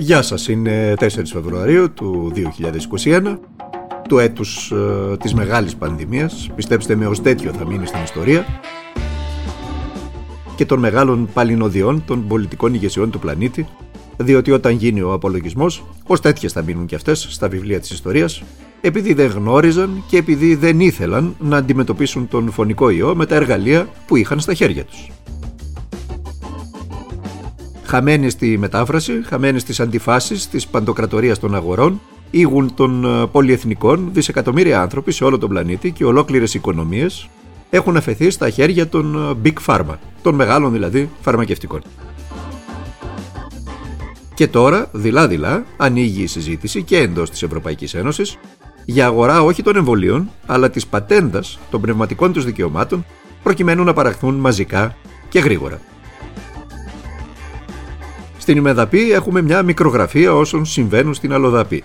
Γεια σας, είναι 4 Φεβρουαρίου του 2021 του έτους ε, της μεγάλης πανδημίας. Πιστέψτε με ως τέτοιο θα μείνει στην ιστορία. Και των μεγάλων παλινοδιών των πολιτικών ηγεσιών του πλανήτη. Διότι όταν γίνει ο απολογισμός ως τέτοιες θα μείνουν και αυτές στα βιβλία της ιστορίας. Επειδή δεν γνώριζαν και επειδή δεν ήθελαν να αντιμετωπίσουν τον φωνικό ιό με τα εργαλεία που είχαν στα χέρια τους χαμένοι στη μετάφραση, χαμένοι στις αντιφάσεις της παντοκρατορίας των αγορών, ήγουν των ε, πολυεθνικών, δισεκατομμύρια άνθρωποι σε όλο τον πλανήτη και ολόκληρες οικονομίες έχουν αφαιθεί στα χέρια των ε, Big Pharma, των μεγάλων δηλαδή φαρμακευτικών. Και τώρα, δειλά-δειλά, ανοίγει η συζήτηση και εντός της Ευρωπαϊκής Ένωσης για αγορά όχι των εμβολίων, αλλά της πατέντας των πνευματικών τους δικαιωμάτων, προκειμένου να παραχθούν μαζικά και γρήγορα. Στην ημεδαπή έχουμε μια μικρογραφία όσων συμβαίνουν στην αλλοδαπή.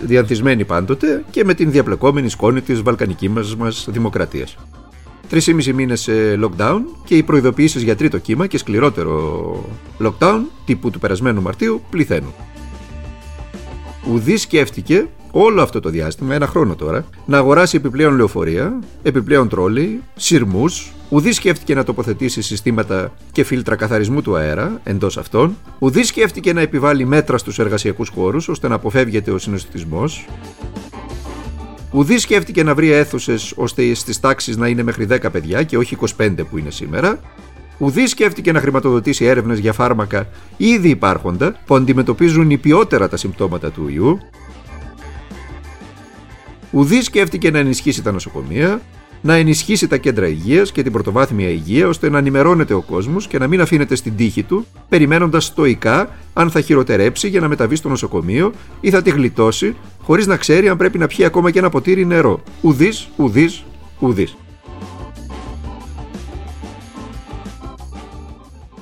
Διανθισμένη πάντοτε και με την διαπλεκόμενη σκόνη της βαλκανικής μας, μας δημοκρατίας. Τρεις ή μισή μήνες σε lockdown και οι προειδοποιήσεις για τρίτο κύμα και σκληρότερο lockdown τύπου του περασμένου Μαρτίου πληθαίνουν. Ουδής σκέφτηκε όλο αυτό το διάστημα, ένα χρόνο τώρα, να αγοράσει επιπλέον λεωφορεία, επιπλέον τρόλι, σειρμούς, ουδή σκέφτηκε να τοποθετήσει συστήματα και φίλτρα καθαρισμού του αέρα εντός αυτών, ουδή σκέφτηκε να επιβάλλει μέτρα στους εργασιακούς χώρους ώστε να αποφεύγεται ο συνοστισμός, Ουδή σκέφτηκε να βρει αίθουσες ώστε στις τάξεις να είναι μέχρι 10 παιδιά και όχι 25 που είναι σήμερα. Ουδή σκέφτηκε να χρηματοδοτήσει έρευνες για φάρμακα ήδη υπάρχοντα που αντιμετωπίζουν υπιότερα τα συμπτώματα του ιού. Ουδή σκέφτηκε να ενισχύσει τα νοσοκομεία, να ενισχύσει τα κέντρα υγείας και την πρωτοβάθμια υγεία ώστε να ενημερώνεται ο κόσμος και να μην αφήνεται στην τύχη του, περιμένοντας στοικά αν θα χειροτερέψει για να μεταβεί στο νοσοκομείο ή θα τη γλιτώσει, χωρίς να ξέρει αν πρέπει να πιει ακόμα και ένα ποτήρι νερό. Ουδής, ουδής, ουδής.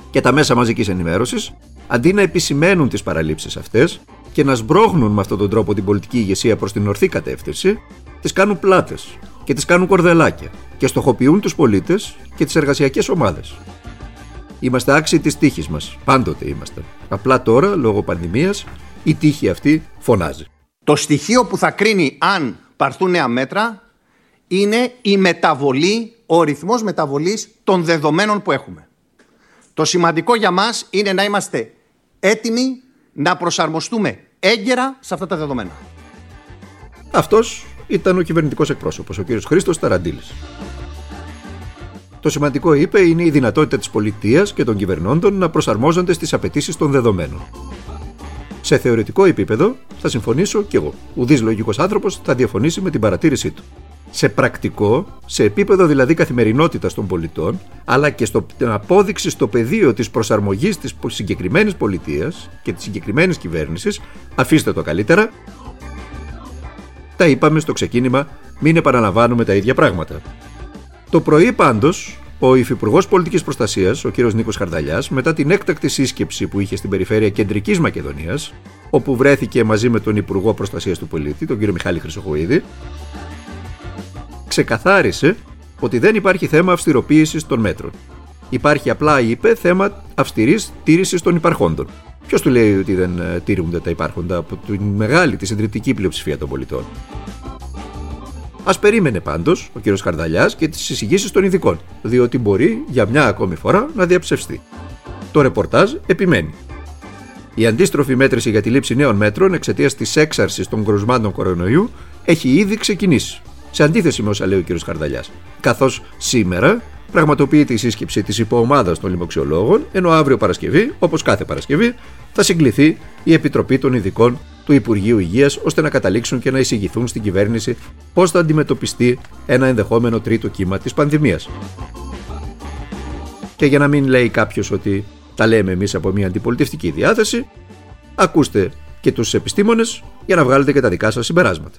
Και τα μέσα μαζικής ενημέρωσης, αντί να επισημαίνουν τις παραλήψεις αυτές, και να σμπρώχνουν με αυτόν τον τρόπο την πολιτική ηγεσία προς την ορθή κατεύθυνση, τις κάνουν πλάτες και τις κάνουν κορδελάκια και στοχοποιούν τους πολίτες και τις εργασιακές ομάδες. Είμαστε άξιοι της τύχης μας. Πάντοτε είμαστε. Απλά τώρα, λόγω πανδημίας, η τύχη αυτή φωνάζει. Το στοιχείο που θα κρίνει αν πάρθουν νέα μέτρα είναι η μεταβολή, ο ρυθμός μεταβολής των δεδομένων που έχουμε. Το σημαντικό για μας είναι να είμαστε έτοιμοι να προσαρμοστούμε έγκαιρα σε αυτά τα δεδομένα. Αυτός ήταν ο κυβερνητικός εκπρόσωπος, ο κ. Χρήστος Ταραντήλης. Το σημαντικό, είπε, είναι η δυνατότητα της πολιτείας και των κυβερνώντων να προσαρμόζονται στις απαιτήσεις των δεδομένων. Σε θεωρητικό επίπεδο θα συμφωνήσω κι εγώ. Ουδής λογικός άνθρωπος θα διαφωνήσει με την παρατήρησή του. Σε πρακτικό, σε επίπεδο δηλαδή καθημερινότητας των πολιτών, αλλά και στην απόδειξη στο πεδίο της προσαρμογής της συγκεκριμένης πολιτείας και της συγκεκριμένης κυβέρνησης, αφήστε το καλύτερα, τα είπαμε στο ξεκίνημα, μην επαναλαμβάνουμε τα ίδια πράγματα. Το πρωί πάντως, ο Υφυπουργός Πολιτικής Προστασίας, ο κ. Νίκος Χαρδαλιάς, μετά την έκτακτη σύσκεψη που είχε στην περιφέρεια Κεντρικής Μακεδονίας, όπου βρέθηκε μαζί με τον Υπουργό Προστασίας του Πολίτη, τον κ. Μιχάλη Χρυσοχοίδη, ξεκαθάρισε ότι δεν υπάρχει θέμα αυστηροποίησης των μέτρων. Υπάρχει απλά, είπε, θέμα αυστηρής τήρησης των υπαρχόντων. Ποιος του λέει ότι δεν ε, τηρούνται τα υπάρχοντα από τη μεγάλη, τη συντριπτική πλειοψηφία των πολιτών; Α περίμενε πάντως ο κ. Χαρδαλιάς και τις εισηγήσεις των ειδικών, διότι μπορεί για μια ακόμη φορά να διαψευστεί. Το ρεπορτάζ επιμένει. Η αντίστροφη μέτρηση για τη λήψη νέων μέτρων εξαιτίας της έξαρσης των κρουσμάτων κορονοϊού έχει ήδη ξεκινήσει, σε αντίθεση με όσα λέει ο κ. Χαρδαλιά. Καθώς σήμερα πραγματοποιείται η σύσκεψη της υποομάδας των λοιμοξιολόγων, ενώ αύριο Παρασκευή, όπως κάθε Παρασκευή, θα συγκληθεί η Επιτροπή των Ειδικών του Υπουργείου Υγείας ώστε να καταλήξουν και να εισηγηθούν στην κυβέρνηση πώς θα αντιμετωπιστεί ένα ενδεχόμενο τρίτο κύμα της πανδημίας. Και για να μην λέει κάποιος ότι τα λέμε εμείς από μια αντιπολιτευτική διάθεση, ακούστε και τους επιστήμονες για να βγάλετε και τα δικά σας συμπεράσματα.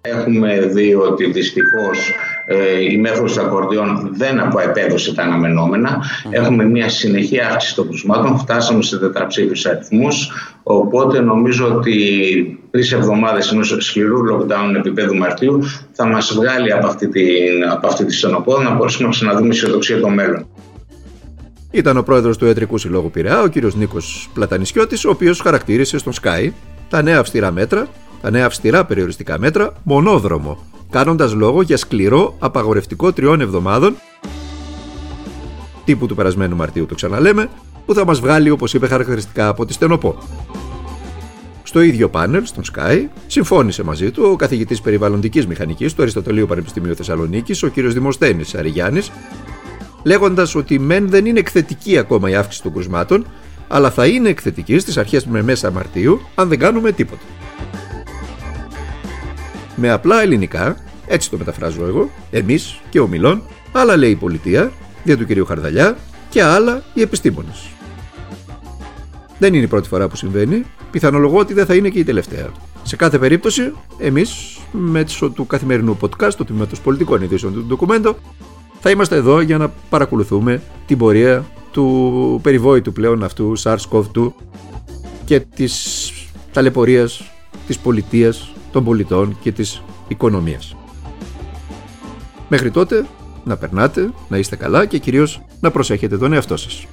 Έχουμε δει ότι δυστυχώς ε, η μέθοδος ακορδιών δεν επέδωσε τα αναμενόμενα. Έχουμε μια συνεχή αύξηση των κρουσμάτων, φτάσαμε σε τετραψήφιους αριθμούς, οπότε νομίζω ότι τρεις εβδομάδες ενός σκληρού lockdown επίπεδου Μαρτίου θα μας βγάλει από αυτή, την, από αυτή τη στενοπόδα να μπορέσουμε να ξαναδούμε αισιοδοξία το μέλλον. ήταν ο πρόεδρος του Ιατρικού Συλλόγου Πειραιά, ο κ. Νίκος Πλατανισιώτης, ο οποίος χαρακτήρισε στον Sky τα νέα αυστηρά μέτρα, τα νέα αυστηρά περιοριστικά μέτρα, μονόδρομο, κάνοντας λόγο για σκληρό απαγορευτικό τριών εβδομάδων τύπου του περασμένου Μαρτίου, το ξαναλέμε, που θα μας βγάλει, όπως είπε χαρακτηριστικά, από τη στενοπό. Στο ίδιο πάνελ, στον Sky, συμφώνησε μαζί του ο καθηγητής περιβαλλοντικής μηχανικής του Αριστοτελείου Πανεπιστημίου Θεσσαλονίκης, ο κ. Δημοσθένης Αριγιάννη, λέγοντας ότι μεν δεν είναι εκθετική ακόμα η αύξηση των κρουσμάτων, αλλά θα είναι εκθετική στις αρχές με μέσα Μαρτίου αν δεν κάνουμε τίποτα. Με απλά ελληνικά, έτσι το μεταφράζω εγώ, εμείς και ο Μιλών, άλλα λέει η πολιτεία, δια του κ. Χαρδαλιά, και άλλα οι επιστήμονες. Δεν είναι η πρώτη φορά που συμβαίνει, πιθανολογώ ότι δεν θα είναι και η τελευταία. Σε κάθε περίπτωση, εμείς, μέσω του καθημερινού podcast, του τμήματο πολιτικών ειδήσεων του ντοκουμέντο, θα είμαστε εδώ για να παρακολουθούμε την πορεία του περιβόητου πλέον αυτού SARS-CoV-2 και της ταλαιπωρίας της πολιτείας, των πολιτών και της οικονομίας. Μέχρι τότε να περνάτε, να είστε καλά και κυρίως να προσέχετε τον εαυτό σας.